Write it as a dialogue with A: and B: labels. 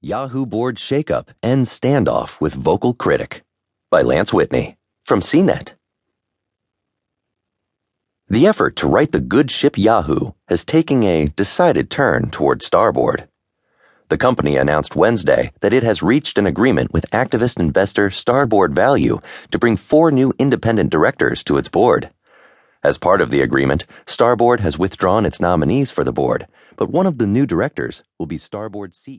A: Yahoo Board Shakeup Ends Standoff with Vocal Critic by Lance Whitney from CNET. The effort to right the good ship Yahoo has taken a decided turn toward Starboard. The company announced Wednesday that it has reached an agreement with activist investor Starboard Value to bring four new independent directors to its board. As part of the agreement, Starboard has withdrawn its nominees for the board, but one of the new directors will be Starboard CEO.